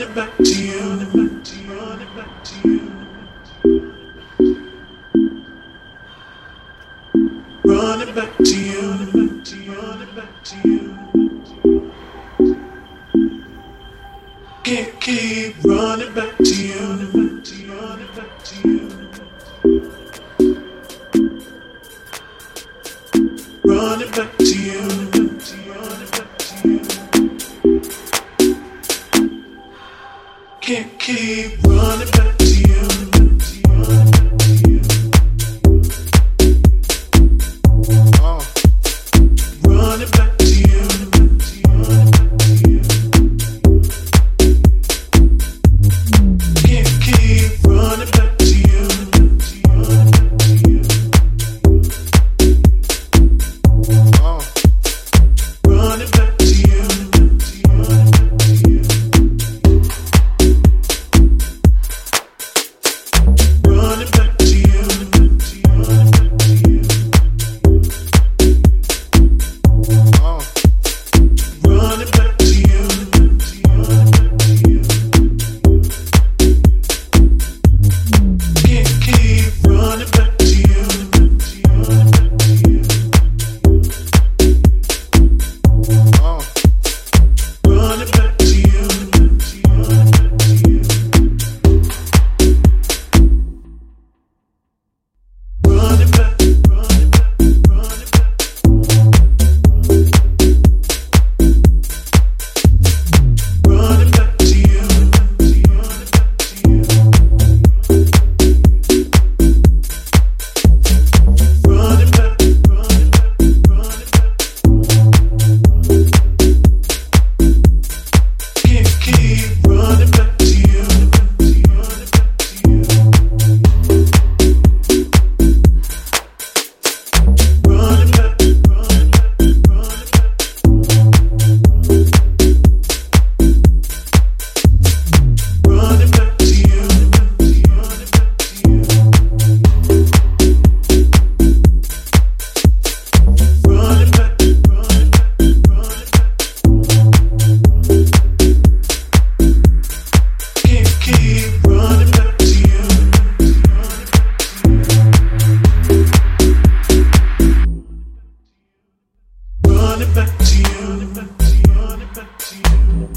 run back to you. Run back to you. Can't keep running back to you. Run it back to you. Run it back to you. Run it back. can't keep running back.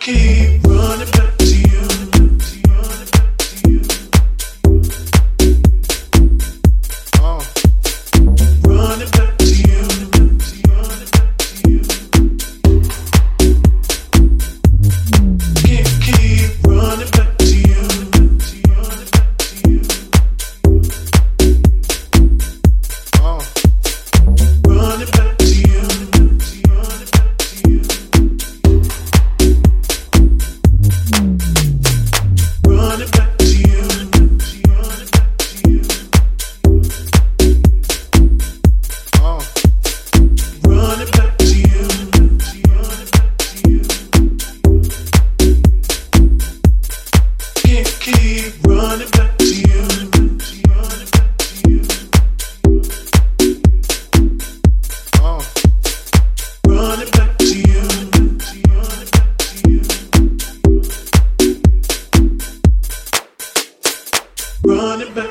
keep